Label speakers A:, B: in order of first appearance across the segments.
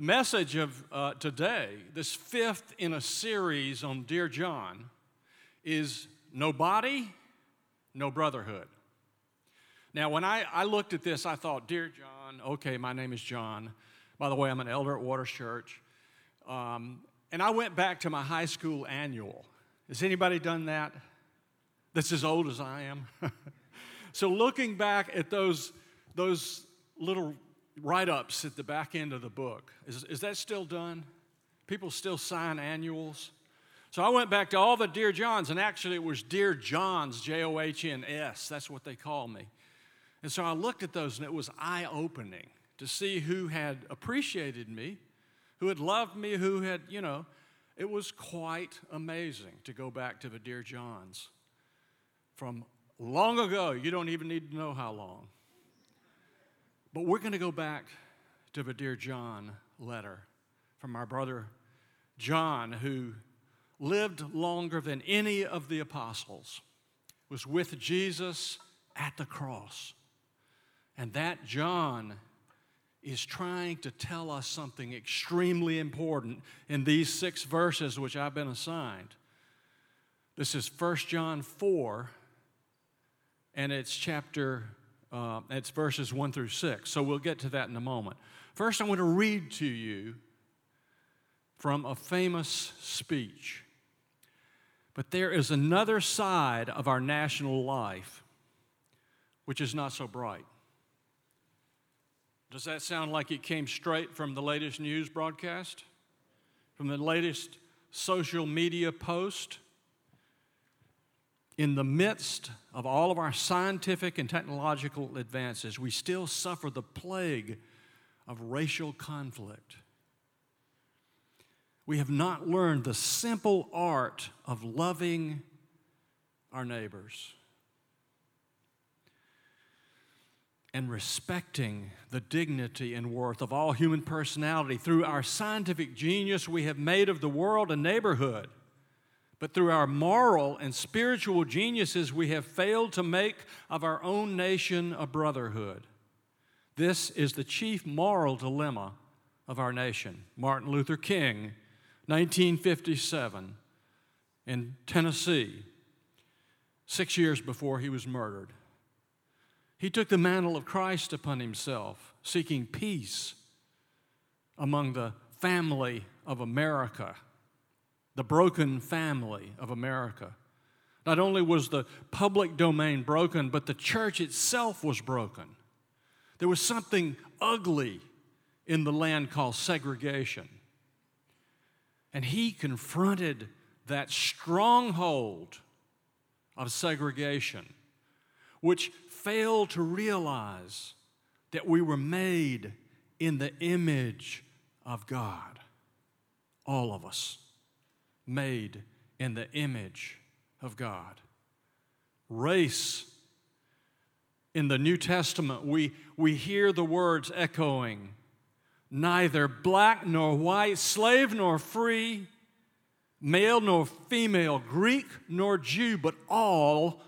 A: The message of uh, today, this fifth in a series on Dear John, is no body, no brotherhood. Now, when I, I looked at this, I thought, Dear John, okay, my name is John. By the way, I'm an elder at Waters Church. Um, and I went back to my high school annual. Has anybody done that? That's as old as I am. so, looking back at those, those little write ups at the back end of the book. Is, is that still done? People still sign annuals? So I went back to all the Dear Johns, and actually it was Dear Johns, J O H N S. That's what they call me. And so I looked at those, and it was eye opening to see who had appreciated me, who had loved me, who had, you know, it was quite amazing to go back to the Dear Johns from long ago. You don't even need to know how long. But we're going to go back to the Dear John letter from our brother John, who lived longer than any of the apostles, was with Jesus at the cross. And that John is trying to tell us something extremely important in these six verses which I've been assigned. This is 1 John 4, and it's chapter uh, it's verses 1 through 6. So we'll get to that in a moment. First, I want to read to you from a famous speech. But there is another side of our national life which is not so bright. Does that sound like it came straight from the latest news broadcast? From the latest social media post? In the midst of all of our scientific and technological advances, we still suffer the plague of racial conflict. We have not learned the simple art of loving our neighbors and respecting the dignity and worth of all human personality. Through our scientific genius, we have made of the world a neighborhood but through our moral and spiritual geniuses, we have failed to make of our own nation a brotherhood. This is the chief moral dilemma of our nation. Martin Luther King, 1957, in Tennessee, six years before he was murdered. He took the mantle of Christ upon himself, seeking peace among the family of America the broken family of America. Not only was the public domain broken, but the church itself was broken. There was something ugly in the land called segregation. And he confronted that stronghold of segregation, which failed to realize that we were made in the image of God, all of us made in the image of God. Race. In the New Testament, we, we hear the words echoing neither black nor white, slave nor free, male nor female, Greek nor Jew, but all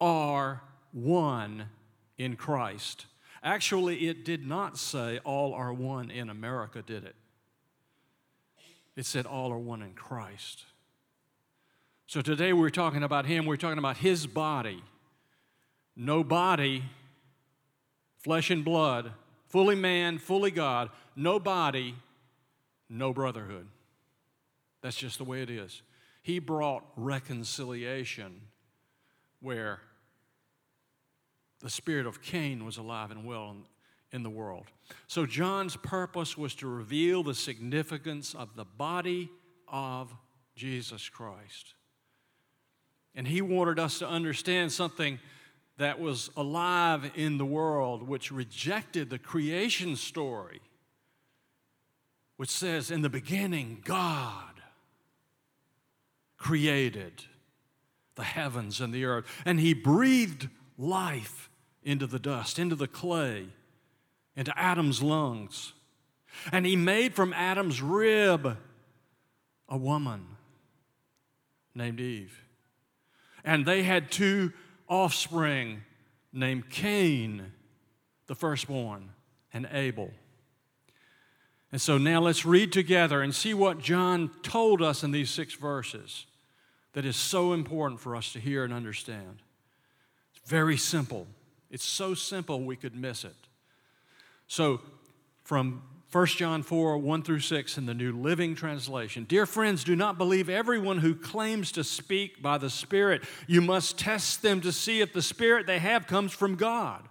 A: are one in Christ. Actually, it did not say all are one in America, did it? It said all are one in Christ. So today we're talking about Him, we're talking about His body. No body, flesh and blood, fully man, fully God, no body, no brotherhood. That's just the way it is. He brought reconciliation where the spirit of Cain was alive and well in, the world. So, John's purpose was to reveal the significance of the body of Jesus Christ. And he wanted us to understand something that was alive in the world, which rejected the creation story, which says, In the beginning, God created the heavens and the earth, and he breathed life into the dust, into the clay, into Adam's lungs. And he made from Adam's rib a woman named Eve. And they had two offspring named Cain, the firstborn, and Abel. And so now let's read together and see what John told us in these six verses that is so important for us to hear and understand. It's very simple. It's so simple we could miss it. So, from 1 John 4 1 through 6 in the New Living Translation. Dear friends, do not believe everyone who claims to speak by the Spirit. You must test them to see if the Spirit they have comes from God.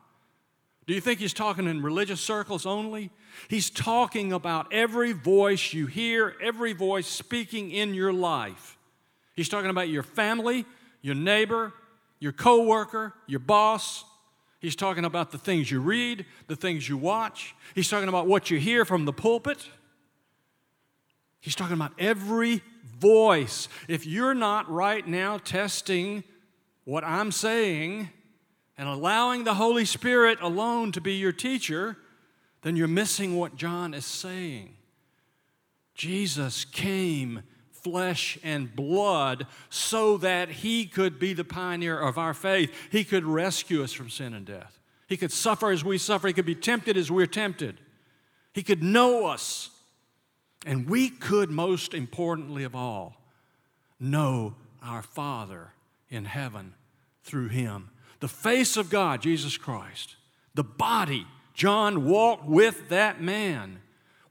A: Do you think he's talking in religious circles only? He's talking about every voice you hear, every voice speaking in your life. He's talking about your family, your neighbor, your coworker, your boss. He's talking about the things you read, the things you watch. He's talking about what you hear from the pulpit. He's talking about every voice. If you're not right now testing what I'm saying and allowing the Holy Spirit alone to be your teacher, then you're missing what John is saying. Jesus came flesh and blood so that he could be the pioneer of our faith. He could rescue us from sin and death. He could suffer as we suffer. He could be tempted as we're tempted. He could know us. And we could, most importantly of all, know our Father in heaven through him. The face of God, Jesus Christ, the body, John walked with that man,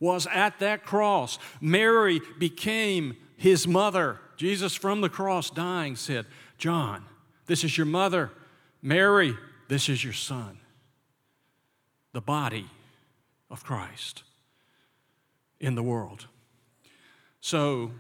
A: was at that cross. Mary became his mother, Jesus from the cross dying, said, John, this is your mother. Mary, this is your son. The body of Christ in the world. So,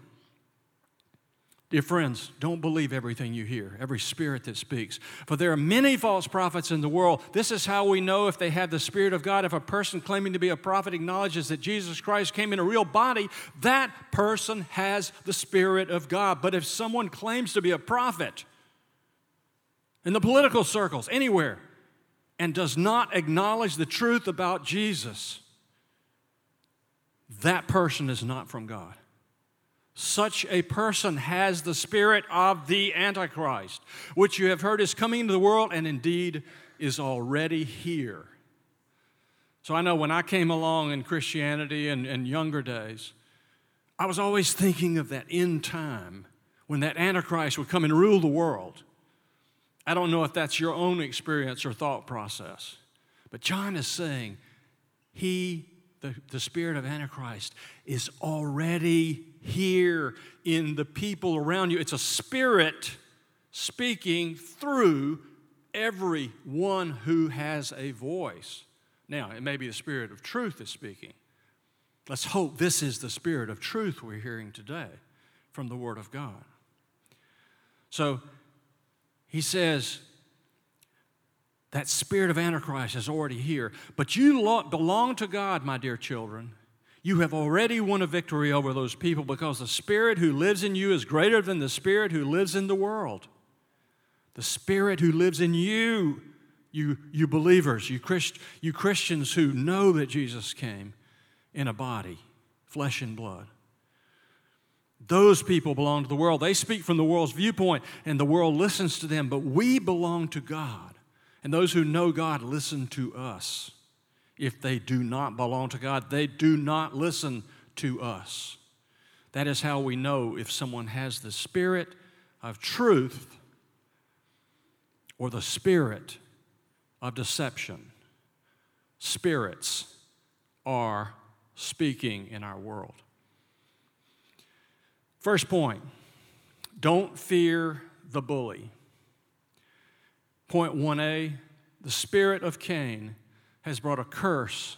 A: Dear friends, don't believe everything you hear, every spirit that speaks. For there are many false prophets in the world. This is how we know if they have the Spirit of God. If a person claiming to be a prophet acknowledges that Jesus Christ came in a real body, that person has the Spirit of God. But if someone claims to be a prophet in the political circles, anywhere, and does not acknowledge the truth about Jesus, that person is not from God. Such a person has the spirit of the Antichrist, which you have heard is coming into the world and indeed is already here. So I know when I came along in Christianity and, and younger days, I was always thinking of that end time when that Antichrist would come and rule the world. I don't know if that's your own experience or thought process, but John is saying he, the, the spirit of Antichrist, is already here in the people around you. It's a spirit speaking through everyone who has a voice. Now, it may be the spirit of truth is speaking. Let's hope this is the spirit of truth we're hearing today from the Word of God. So he says, that spirit of Antichrist is already here. But you belong to God, my dear children, you have already won a victory over those people because the Spirit who lives in you is greater than the Spirit who lives in the world. The Spirit who lives in you, you, you believers, you, Christ, you Christians who know that Jesus came in a body, flesh and blood. Those people belong to the world. They speak from the world's viewpoint, and the world listens to them, but we belong to God. And those who know God listen to us if they do not belong to God. They do not listen to us. That is how we know if someone has the spirit of truth or the spirit of deception. Spirits are speaking in our world. First point don't fear the bully. Point 1a the spirit of Cain has brought a curse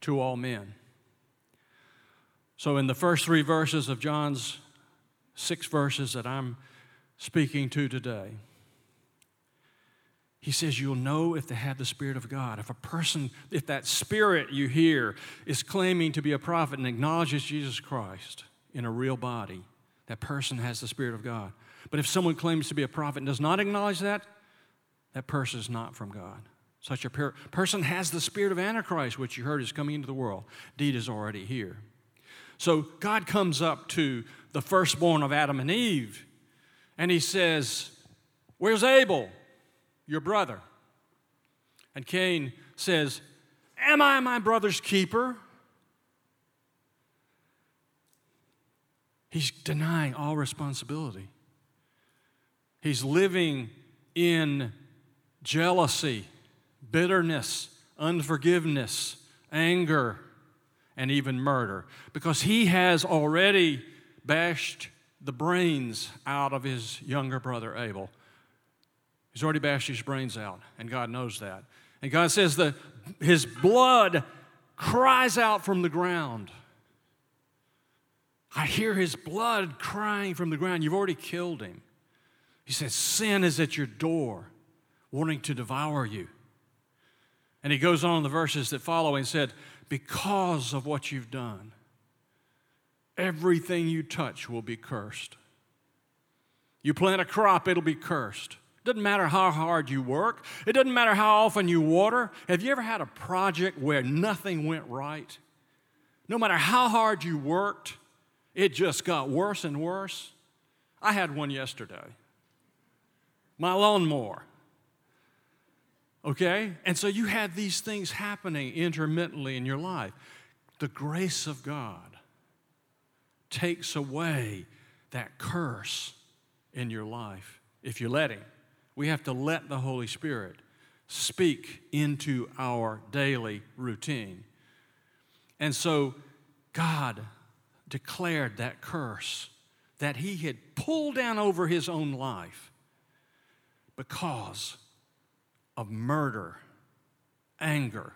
A: to all men. So, in the first three verses of John's six verses that I'm speaking to today, he says, You'll know if they have the Spirit of God. If a person, if that Spirit you hear is claiming to be a prophet and acknowledges Jesus Christ in a real body, that person has the Spirit of God. But if someone claims to be a prophet and does not acknowledge that, that person is not from God. Such a per- person has the spirit of Antichrist, which you heard is coming into the world. Deed is already here. So God comes up to the firstborn of Adam and Eve, and he says, Where's Abel, your brother? And Cain says, Am I my brother's keeper? He's denying all responsibility. He's living in jealousy, bitterness, unforgiveness, anger, and even murder because he has already bashed the brains out of his younger brother Abel. He's already bashed his brains out, and God knows that. And God says that his blood cries out from the ground. I hear his blood crying from the ground. You've already killed him. He says, Sin is at your door, wanting to devour you. And he goes on in the verses that follow and said, Because of what you've done, everything you touch will be cursed. You plant a crop, it'll be cursed. It Doesn't matter how hard you work, it doesn't matter how often you water. Have you ever had a project where nothing went right? No matter how hard you worked, it just got worse and worse. I had one yesterday. My lawnmower. Okay? And so you had these things happening intermittently in your life. The grace of God takes away that curse in your life if you let Him. We have to let the Holy Spirit speak into our daily routine. And so God declared that curse that He had pulled down over His own life because of murder, anger.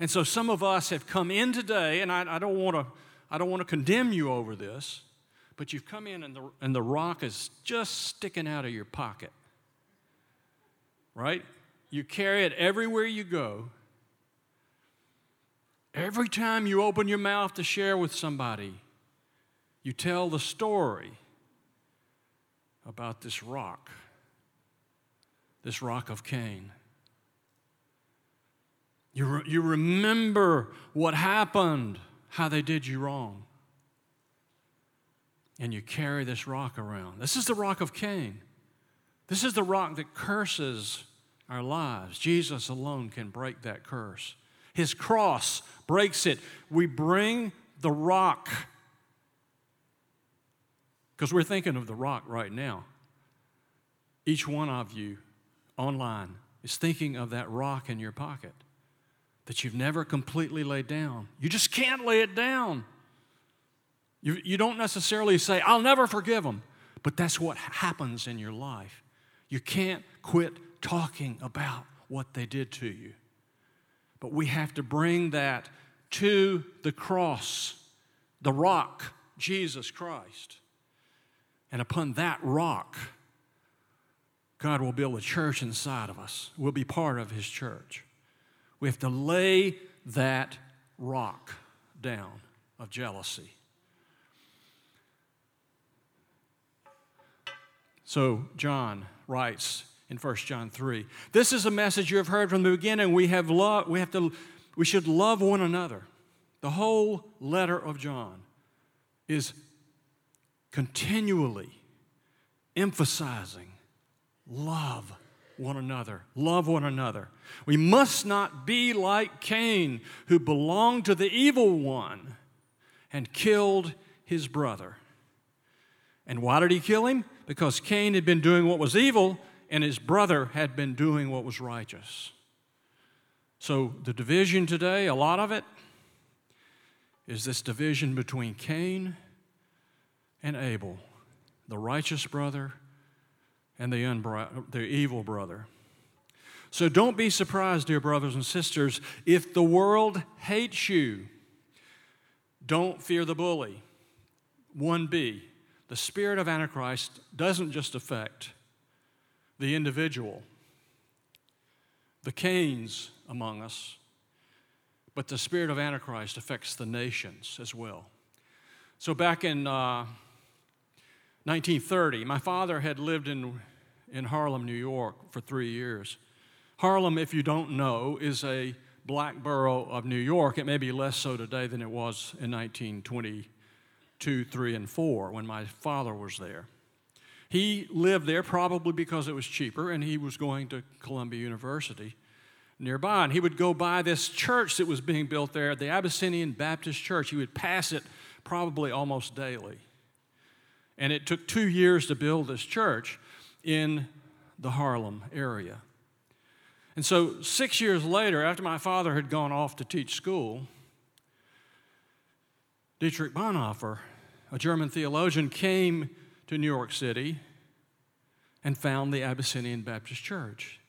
A: And so some of us have come in today, and I, I don't want to I don't want to condemn you over this, but you've come in and the, and the rock is just sticking out of your pocket right? You carry it everywhere you go. Every time you open your mouth to share with somebody, you tell the story about this rock, this rock of Cain. You, re- you remember what happened, how they did you wrong. And you carry this rock around. This is the rock of Cain. This is the rock that curses our lives. Jesus alone can break that curse. His cross breaks it. We bring the rock, because we're thinking of the rock right now. Each one of you online is thinking of that rock in your pocket that you've never completely laid down. You just can't lay it down. You, you don't necessarily say, I'll never forgive them, but that's what happens in your life. You can't quit talking about what they did to you. But we have to bring that to the cross, the rock, Jesus Christ. And upon that rock, God will build a church inside of us. We'll be part of His church. We have to lay that rock down of jealousy. So, John writes in 1 John 3 This is a message you have heard from the beginning. We, have lo- we, have to, we should love one another. The whole letter of John is continually emphasizing love one another. Love one another. We must not be like Cain, who belonged to the evil one and killed his brother. And why did he kill him? Because Cain had been doing what was evil and his brother had been doing what was righteous. So, the division today, a lot of it, is this division between Cain and Abel, the righteous brother and the, the evil brother. So don't be surprised, dear brothers and sisters, if the world hates you. Don't fear the bully. 1b, the spirit of Antichrist doesn't just affect the individual, the Cains among us, but the spirit of Antichrist affects the nations as well. So back in uh, 1930, my father had lived in, in Harlem, New York for three years. Harlem, if you don't know, is a black borough of New York. It may be less so today than it was in 1922, 3, and 4 when my father was there. He lived there probably because it was cheaper, and he was going to Columbia University nearby. And he would go by this church that was being built there, the Abyssinian Baptist Church. He would pass it probably almost daily. And it took two years to build this church in the Harlem area. And so, six years later, after my father had gone off to teach school, Dietrich Bonhoeffer, a German theologian, came to New York City and found the Abyssinian Baptist Church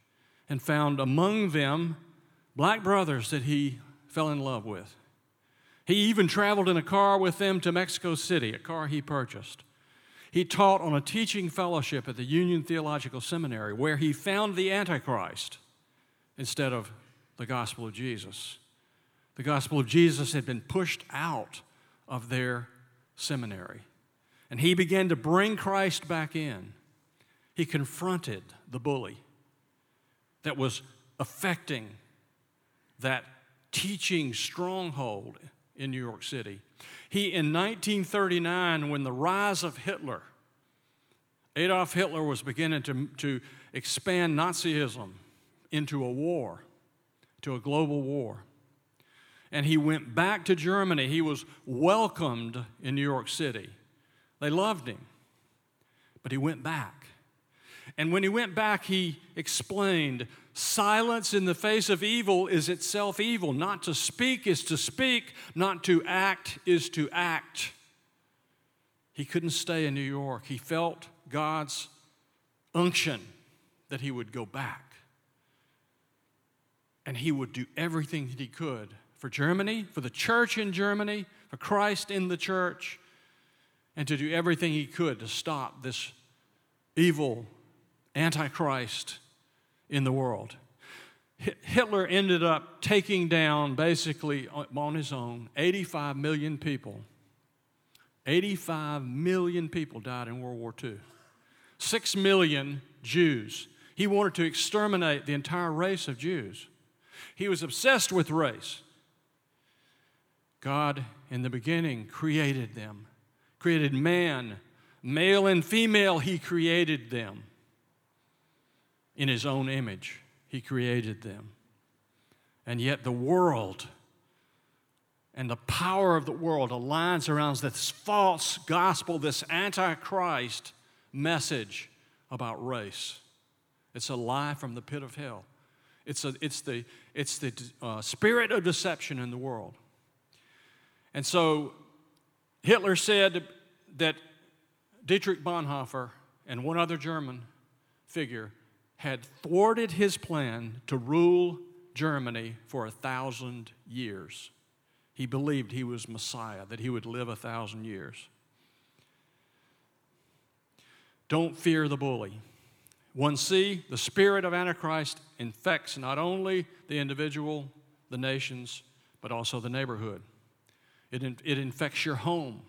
A: and found among them black brothers that he fell in love with. He even traveled in a car with them to Mexico City, a car he purchased. He taught on a teaching fellowship at the Union Theological Seminary where he found the Antichrist instead of the gospel of Jesus. The gospel of Jesus had been pushed out of their seminary. And he began to bring Christ back in. He confronted the bully that was affecting that teaching stronghold in New York City. He, in 1939, when the rise of Hitler, Adolf Hitler was beginning to, to expand Nazism into a war, to a global war. And he went back to Germany. He was welcomed in New York City. They loved him. But he went back. And when he went back, he explained silence in the face of evil is itself evil. Not to speak is to speak, not to act is to act. He couldn't stay in New York. He felt God's unction that he would go back. And he would do everything that he could for Germany, for the church in Germany, for Christ in the church, and to do everything he could to stop this evil Antichrist in the world. Hitler ended up taking down, basically uh, on his own, 85 million people. 85 million people died in World War II. Six million Jews. He wanted to exterminate the entire race of Jews. He was obsessed with race. God, in the beginning, created them, created man, male and female, He created them in his own image. He created them. And yet the world and the power of the world aligns around this false gospel, this antichrist message about race. It's a lie from the pit of hell. It's, a, it's the, it's the uh, spirit of deception in the world. And so Hitler said that Dietrich Bonhoeffer and one other German figure had thwarted his plan to rule Germany for a thousand years. He believed he was Messiah, that he would live a thousand years. Don't fear the bully. 1c, the spirit of Antichrist infects not only the individual, the nations, but also the neighborhood. It, it infects your home.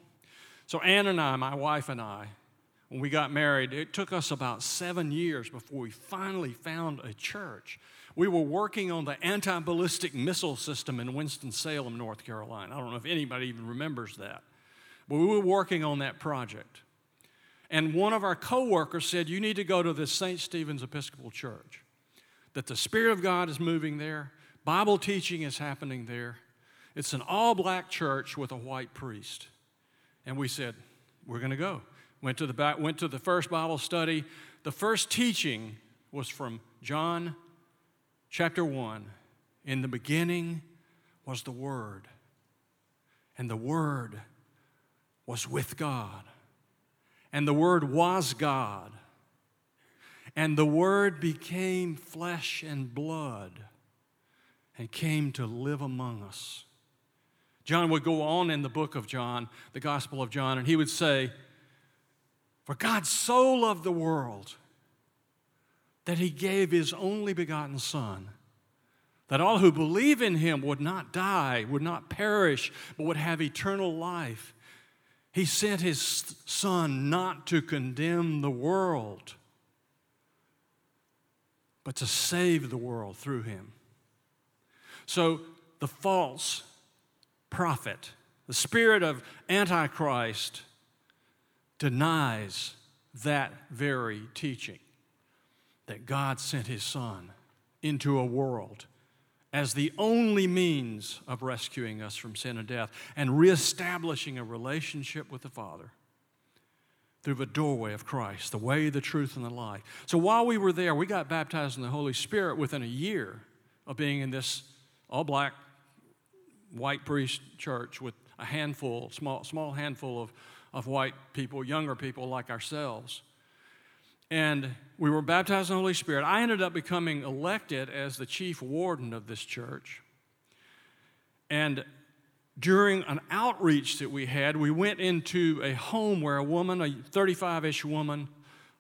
A: So, Ann and I, my wife and I, when we got married, it took us about seven years before we finally found a church. We were working on the anti ballistic missile system in Winston-Salem, North Carolina. I don't know if anybody even remembers that. But we were working on that project. And one of our coworkers said, You need to go to the St. Stephen's Episcopal Church. That the Spirit of God is moving there, Bible teaching is happening there. It's an all black church with a white priest. And we said, We're going to go. Went to the went to the first Bible study. The first teaching was from John chapter 1. In the beginning was the Word, and the Word was with God, and the Word was God, and the Word became flesh and blood and came to live among us. John would go on in the book of John, the Gospel of John, and he would say, for God so loved the world that he gave his only begotten Son, that all who believe in him would not die, would not perish, but would have eternal life. He sent his Son not to condemn the world, but to save the world through him. So the false prophet, the spirit of Antichrist, denies that very teaching that God sent his son into a world as the only means of rescuing us from sin and death and reestablishing a relationship with the Father. through the doorway of Christ, the way, the truth, and the life. So while we were there, we got baptized in the Holy Spirit within a year of being in this all black, white priest church with a handful, small, small handful of, of white people, younger people like ourselves. And we were baptized in the Holy Spirit. I ended up becoming elected as the chief warden of this church. And during an outreach that we had, we went into a home where a woman, a 35 ish woman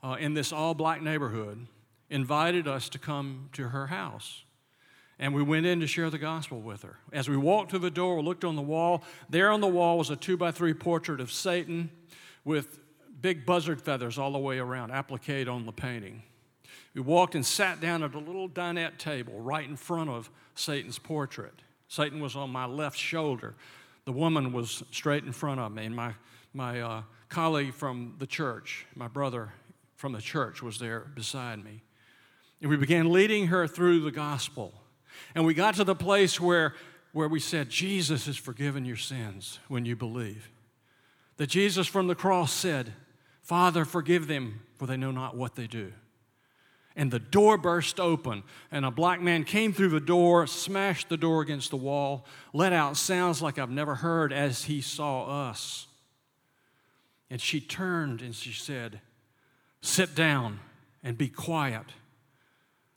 A: uh, in this all black neighborhood, invited us to come to her house. And we went in to share the gospel with her. As we walked to the door, we looked on the wall. There on the wall was a two by three portrait of Satan with big buzzard feathers all the way around, appliqued on the painting. We walked and sat down at a little dinette table right in front of Satan's portrait. Satan was on my left shoulder. The woman was straight in front of me, and my, my uh, colleague from the church, my brother from the church, was there beside me. And we began leading her through the gospel. And we got to the place where, where we said, Jesus has forgiven your sins when you believe. That Jesus from the cross said, Father, forgive them, for they know not what they do. And the door burst open, and a black man came through the door, smashed the door against the wall, let out sounds like I've never heard as he saw us. And she turned and she said, Sit down and be quiet.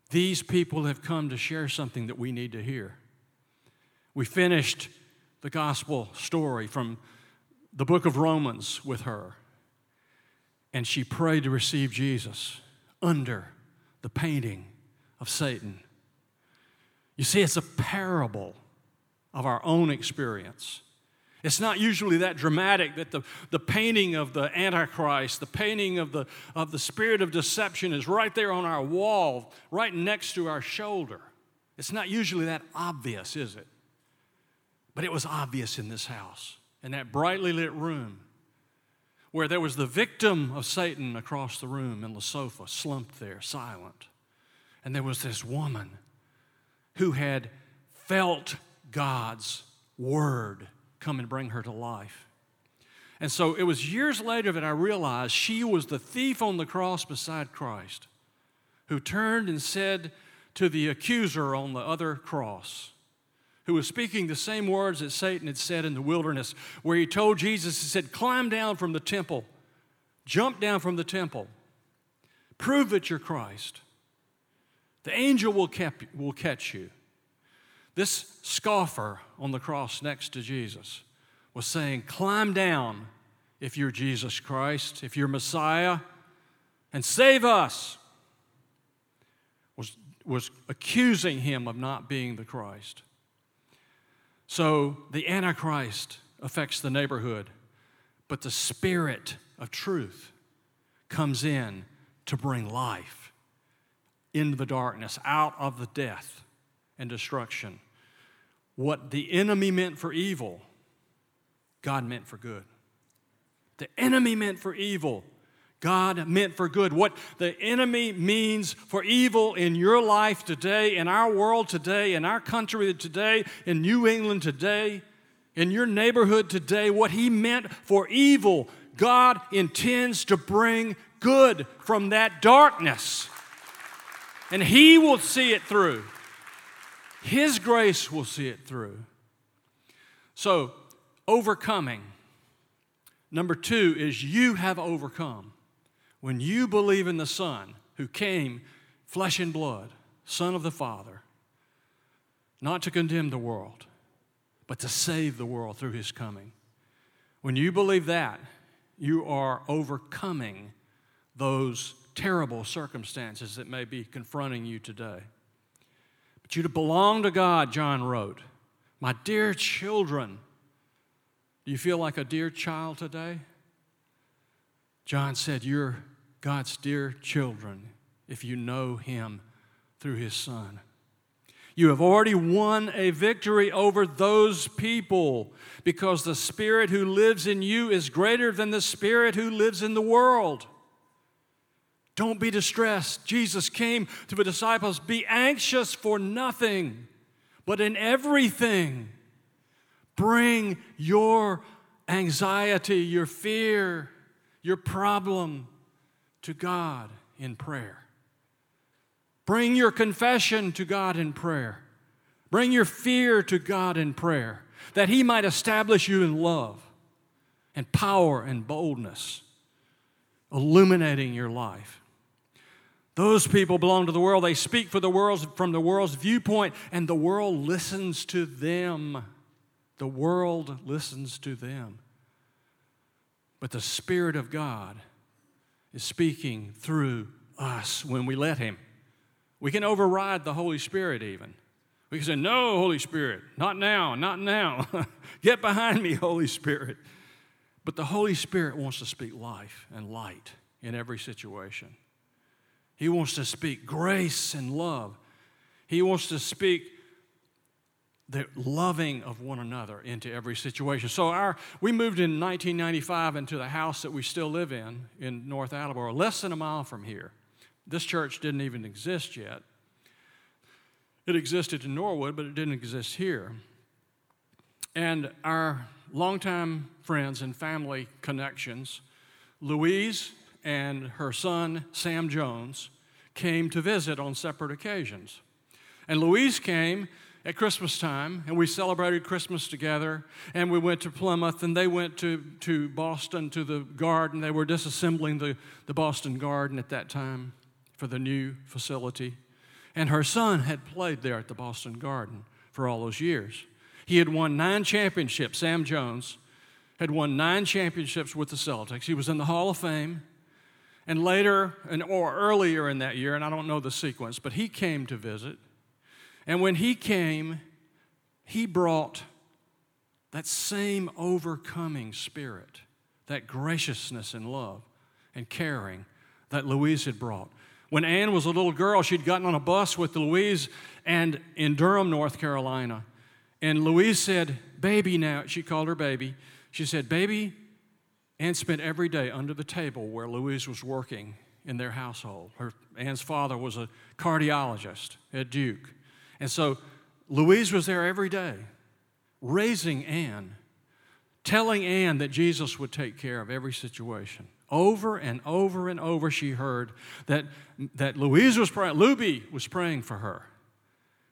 A: These people have come to share something that we need to hear. We finished the gospel story from the book of Romans with her, and she prayed to receive Jesus under the painting of Satan. You see, it's a parable of our own experience. It's not usually that dramatic that the, the painting of the Antichrist, the painting of the, of the spirit of deception is right there on our wall, right next to our shoulder. It's not usually that obvious, is it? But it was obvious in this house, in that brightly lit room, where there was the victim of Satan across the room in the sofa, slumped there, silent. And there was this woman who had felt God's word come and bring her to life. And so it was years later that I realized she was the thief on the cross beside Christ who turned and said to the accuser on the other cross, who was speaking the same words that Satan had said in the wilderness, where he told Jesus, He said, Climb down from the temple, jump down from the temple, prove that you're Christ. The angel will, kept, will catch you. This scoffer on the cross next to Jesus was saying, Climb down if you're Jesus Christ, if you're Messiah, and save us. Was, was accusing him of not being the Christ. So the Antichrist affects the neighborhood, but the Spirit of truth comes in to bring life into the darkness, out of the death and destruction. What the enemy meant for evil, God meant for good. The enemy meant for evil, God meant for good. What the enemy means for evil in your life today, in our world today, in our country today, in New England today, in your neighborhood today, what he meant for evil, God intends to bring good from that darkness. And he will see it through. His grace will see it through. So, overcoming. Number two is you have overcome. When you believe in the Son who came flesh and blood, Son of the Father, not to condemn the world, but to save the world through his coming. When you believe that, you are overcoming those terrible circumstances that may be confronting you today. But you to belong to God, John wrote. My dear children, do you feel like a dear child today? John said, You're God's dear children if you know Him through His Son. You have already won a victory over those people because the Spirit who lives in you is greater than the Spirit who lives in the world. Don't be distressed. Jesus came to the disciples be anxious for nothing, but in everything, bring your anxiety, your fear, your problem to God in prayer. Bring your confession to God in prayer. Bring your fear to God in prayer, that He might establish you in love and power and boldness, illuminating your life. Those people belong to the world. They speak for the world from the world's viewpoint, and the world listens to them. The world listens to them. But the Spirit of God is speaking through us when we let Him. We can override the Holy Spirit even. We can say, No, Holy Spirit, not now, not now. Get behind me, Holy Spirit. But the Holy Spirit wants to speak life and light in every situation. He wants to speak grace and love. He wants to speak the loving of one another into every situation. So our we moved in 1995 into the house that we still live in in North Attleboro, less than a mile from here. This church didn't even exist yet. It existed in Norwood, but it didn't exist here. And our longtime friends and family connections, Louise and her son Sam Jones, came to visit on separate occasions. And Louise came at Christmas time, and we celebrated Christmas together. And we went to Plymouth, and they went to, to Boston to the garden. They were disassembling the, the Boston garden at that time for the new facility. And her son had played there at the Boston Garden for all those years. He had won nine championships. Sam Jones had won nine championships with the Celtics. He was in the Hall of Fame. And later, and, or earlier in that year, and I don't know the sequence, but he came to visit. And when he came, he brought that same overcoming spirit, that graciousness and love and caring that Louise had brought. When Anne was a little girl, she'd gotten on a bus with Louise and in Durham, North Carolina. And Louise said, Baby, now, she called her baby. She said, Baby, Anne spent every day under the table where Louise was working in their household. Her Anne's father was a cardiologist at Duke. And so Louise was there every day, raising Anne, telling Anne that Jesus would take care of every situation. Over and over and over, she heard that, that Louise was praying, Luby was praying for her,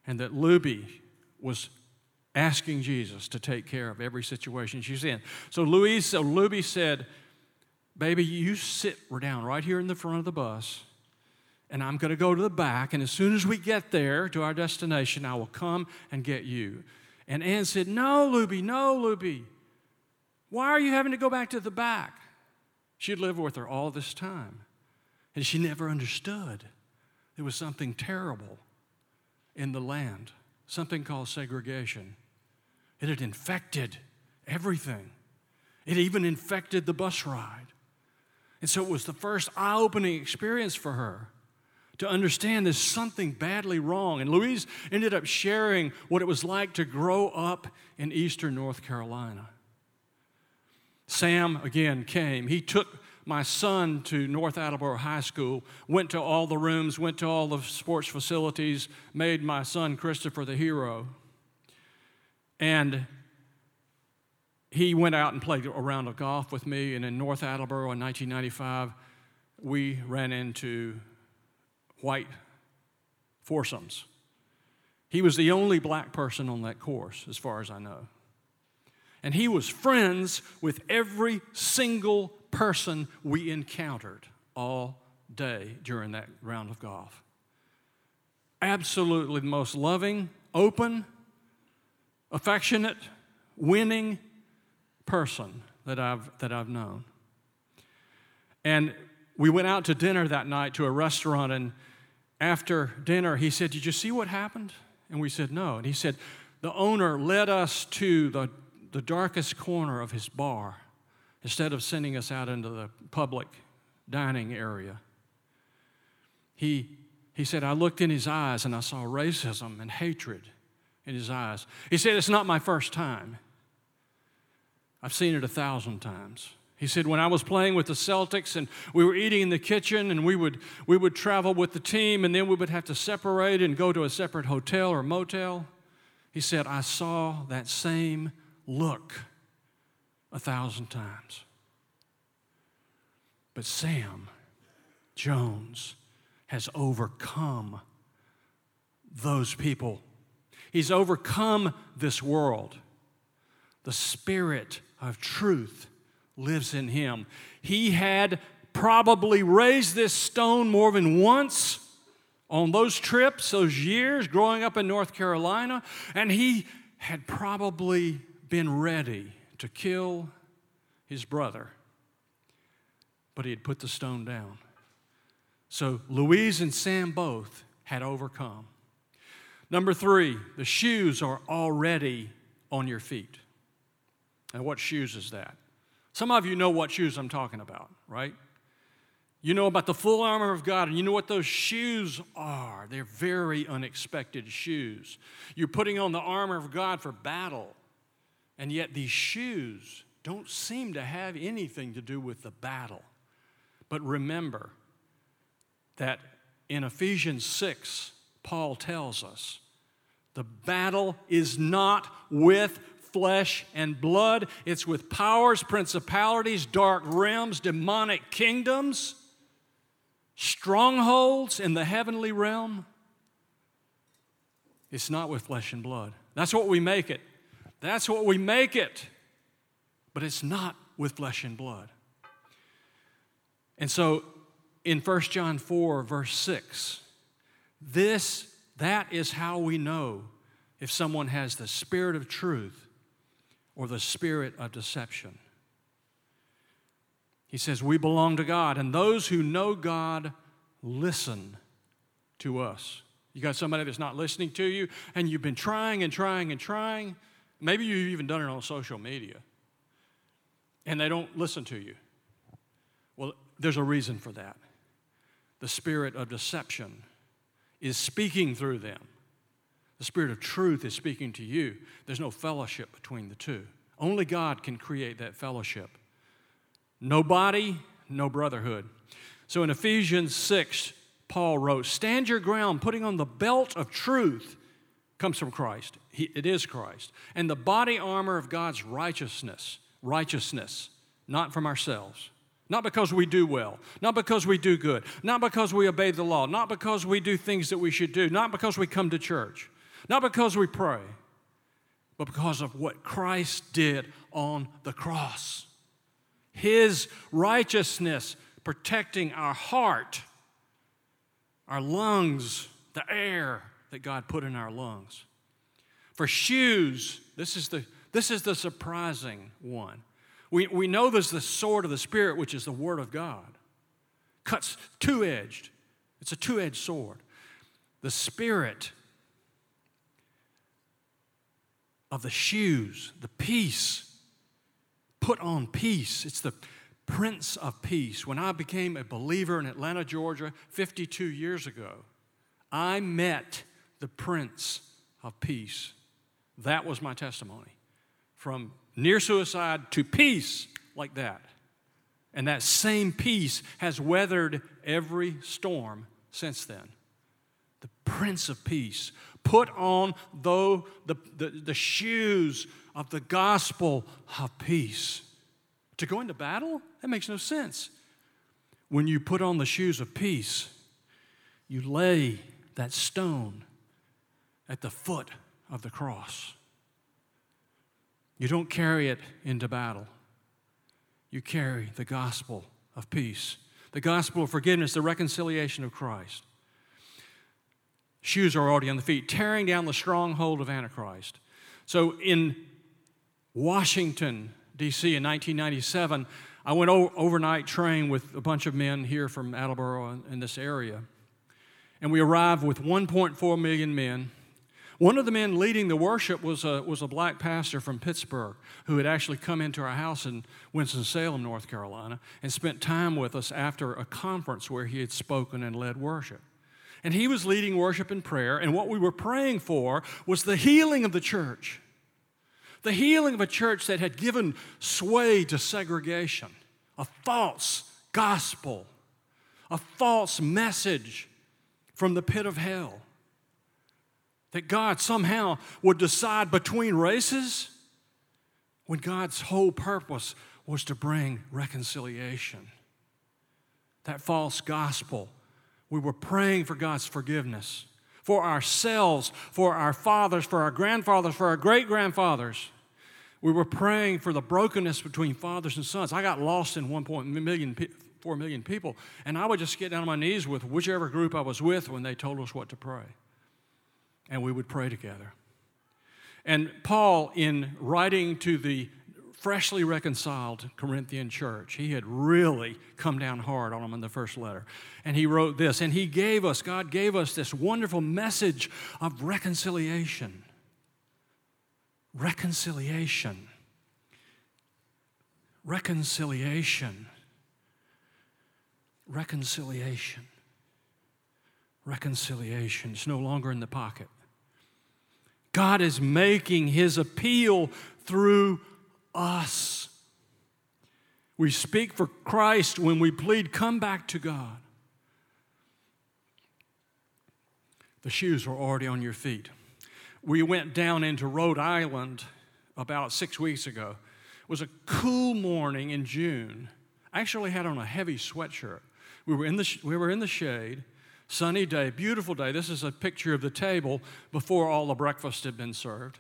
A: and that Luby was asking Jesus to take care of every situation she's in. So Louise, so Luby said, Baby, you sit We're down right here in the front of the bus and I'm going to go to the back, and as soon as we get there to our destination, I will come and get you. And Anne said, No, Luby, no, Luby. Why are you having to go back to the back? She'd lived with her all this time, and she never understood there was something terrible in the land, something called segregation. It had infected everything, it even infected the bus ride. And so it was the first eye opening experience for her to understand there's something badly wrong. And Louise ended up sharing what it was like to grow up in eastern North Carolina. Sam, again, came. He took my son to North Attleboro High School, went to all the rooms, went to all the sports facilities, made my son Christopher the hero. And he went out and played a round of golf with me. And in North Attleboro in 1995, we ran into white foursomes. He was the only black person on that course, as far as I know. And he was friends with every single person we encountered all day during that round of golf. Absolutely the most loving, open, affectionate, winning person that I've, that I've known. And we went out to dinner that night to a restaurant, and after dinner, he said, Did you see what happened? And we said, No. And he said, The owner led us to the, the darkest corner of his bar instead of sending us out into the public dining area. He, he said, I looked in his eyes and I saw racism and hatred in his eyes. He said, It's not my first time. I've seen it a thousand times. He said, when I was playing with the Celtics and we were eating in the kitchen and we would, we would travel with the team and then we would have to separate and go to a separate hotel or motel. He said, I saw that same look a thousand times. But Sam Jones has overcome those people. He's overcome this world. The Spirit of truth lives in him. He had probably raised this stone more than once on those trips, those years growing up in North Carolina, and he had probably been ready to kill his brother, but he had put the stone down. So Louise and Sam both had overcome. Number three, the shoes are already on your feet. And what shoes is that? Some of you know what shoes I'm talking about, right? You know about the full armor of God, and you know what those shoes are. They're very unexpected shoes. You're putting on the armor of God for battle, and yet these shoes don't seem to have anything to do with the battle. But remember that in Ephesians 6, Paul tells us the battle is not with flesh and blood, it's with powers, principalities, dark realms, demonic kingdoms strongholds in the heavenly realm, it's not with flesh and blood. That's what we make it. That's what we make it. But it's not with flesh and blood. And so in 1 John 4, verse 6, this, that is how we know if someone has the spirit of truth or the spirit of deception. He says, We belong to God, and those who know God listen to us. You got somebody that's not listening to you, and you've been trying and trying and trying. Maybe you've even done it on social media, and they don't listen to you. Well, there's a reason for that. The spirit of deception is speaking through them. The spirit of truth is speaking to you. There's no fellowship between the two. Only God can create that fellowship. No body, no brotherhood. So in Ephesians 6, Paul wrote, Stand your ground, putting on the belt of truth comes from Christ. He, it is Christ. And the body armor of God's righteousness, righteousness, not from ourselves. Not because we do well, not because we do good, not because we obey the law, not because we do things that we should do, not because we come to church, not because we pray, but because of what Christ did on the cross. His righteousness protecting our heart, our lungs, the air that God put in our lungs. For shoes, this is the, this is the surprising one. We, we know there's the sword of the Spirit, which is the Word of God. Cuts two edged, it's a two edged sword. The Spirit of the shoes, the peace put on peace. It's the Prince of Peace. When I became a believer in Atlanta, Georgia, 52 years ago, I met the Prince of Peace. That was my testimony. From near suicide to peace like that. And that same peace has weathered every storm since then. The Prince of Peace. Put on though the, the, the shoes of the gospel of peace. To go into battle? That makes no sense. When you put on the shoes of peace, you lay that stone at the foot of the cross. You don't carry it into battle. You carry the gospel of peace, the gospel of forgiveness, the reconciliation of Christ. Shoes are already on the feet, tearing down the stronghold of Antichrist. So in Washington, D.C. in 1997, I went overnight train with a bunch of men here from Attleboro in this area. And we arrived with 1.4 million men. One of the men leading the worship was a, was a black pastor from Pittsburgh who had actually come into our house in Winston-Salem, North Carolina, and spent time with us after a conference where he had spoken and led worship. And he was leading worship and prayer, and what we were praying for was the healing of the church the healing of a church that had given sway to segregation, a false gospel, a false message from the pit of hell. That God somehow would decide between races when God's whole purpose was to bring reconciliation. that false gospel. We were praying for God's forgiveness for ourselves, for our fathers, for our grandfathers, for our great grandfathers. We were praying for the brokenness between fathers and sons. I got lost in 1.4 million, 4 million people, and I would just get down on my knees with whichever group I was with when they told us what to pray. And we would pray together. And Paul, in writing to the freshly reconciled Corinthian church. He had really come down hard on them in the first letter. And he wrote this, and he gave us, God gave us this wonderful message of reconciliation. Reconciliation. Reconciliation. Reconciliation. Reconciliation. It's no longer in the pocket. God is making his appeal through us. We speak for Christ when we plead, come back to God. The shoes were already on your feet. We went down into Rhode Island about six weeks ago. It was a cool morning in June. I actually had on a heavy sweatshirt. We were in the, we were in the shade, sunny day, beautiful day. This is a picture of the table before all the breakfast had been served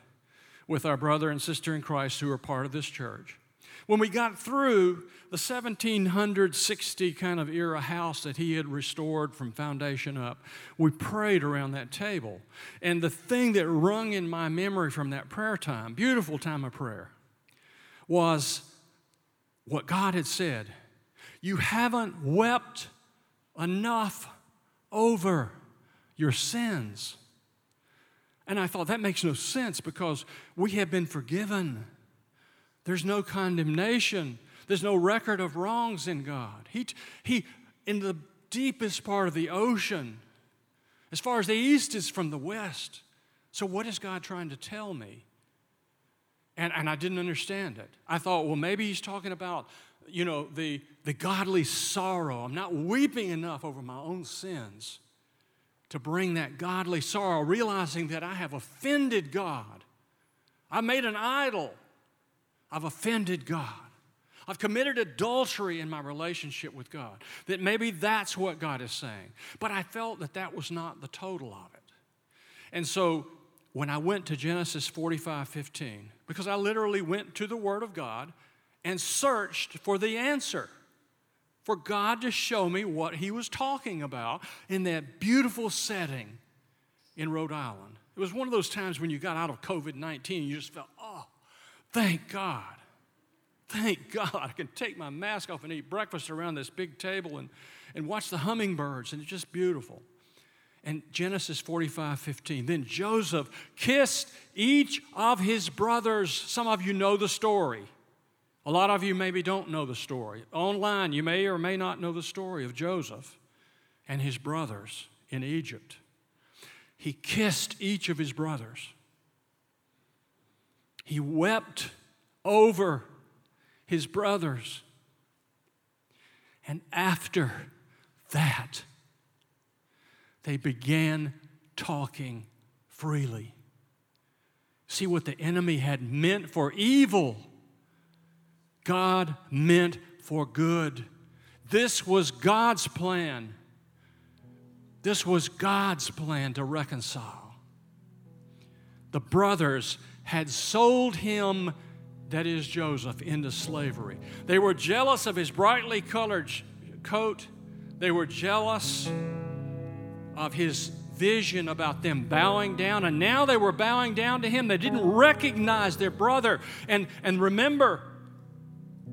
A: with our brother and sister in Christ who are part of this church. When we got through the 1760 kind of era house that he had restored from foundation up, we prayed around that table. And the thing that rung in my memory from that prayer time, beautiful time of prayer, was what God had said You haven't wept enough over your sins. And I thought that makes no sense because we have been forgiven. There's no condemnation. There's no record of wrongs in God. He, he, in the deepest part of the ocean, as far as the east is from the west. So, what is God trying to tell me? And, and I didn't understand it. I thought, well, maybe he's talking about, you know, the, the godly sorrow. I'm not weeping enough over my own sins to bring that godly sorrow, realizing that I have offended God. I made an idol. I've offended God. I've committed adultery in my relationship with God. That maybe that's what God is saying. But I felt that that was not the total of it. And so when I went to Genesis 45 15, because I literally went to the Word of God and searched for the answer for God to show me what He was talking about in that beautiful setting in Rhode Island. It was one of those times when you got out of COVID 19, you just felt, oh, thank God. Thank God. I can take my mask off and eat breakfast around this big table and, and watch the hummingbirds, and it's just beautiful. And Genesis 45 15. Then Joseph kissed each of his brothers. Some of you know the story. A lot of you maybe don't know the story. Online, you may or may not know the story of Joseph and his brothers in Egypt. He kissed each of his brothers. He wept over his brothers. And after that, they began talking freely. See what the enemy had meant for evil God meant for good. This was God's plan. This was God's plan to reconcile. The brothers had sold him, that is Joseph, into slavery. They were jealous of his brightly colored coat, they were jealous of his vision about them bowing down, and now they were bowing down to him. They didn't recognize their brother. And, and remember,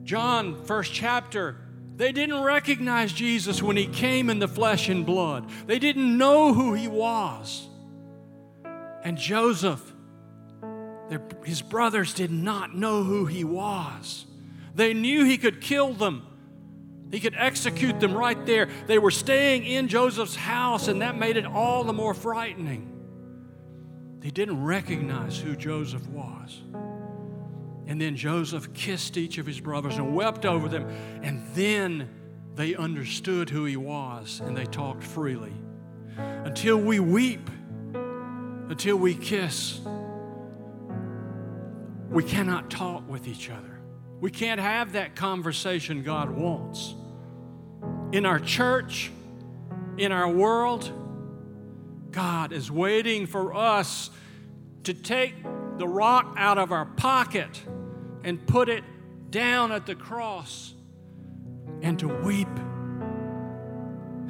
A: John, first chapter, they didn't recognize Jesus when he came in the flesh and blood. They didn't know who he was. And Joseph, their, his brothers did not know who he was. They knew he could kill them, he could execute them right there. They were staying in Joseph's house, and that made it all the more frightening. They didn't recognize who Joseph was. And then Joseph kissed each of his brothers and wept over them. And then they understood who he was and they talked freely. Until we weep, until we kiss, we cannot talk with each other. We can't have that conversation God wants in our church, in our world. God is waiting for us to take the rock out of our pocket and put it down at the cross and to weep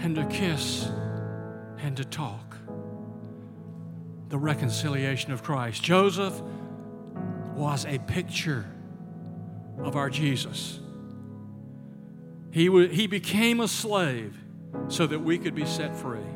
A: and to kiss and to talk. The reconciliation of Christ. Joseph was a picture of our Jesus. He, w- he became a slave so that we could be set free.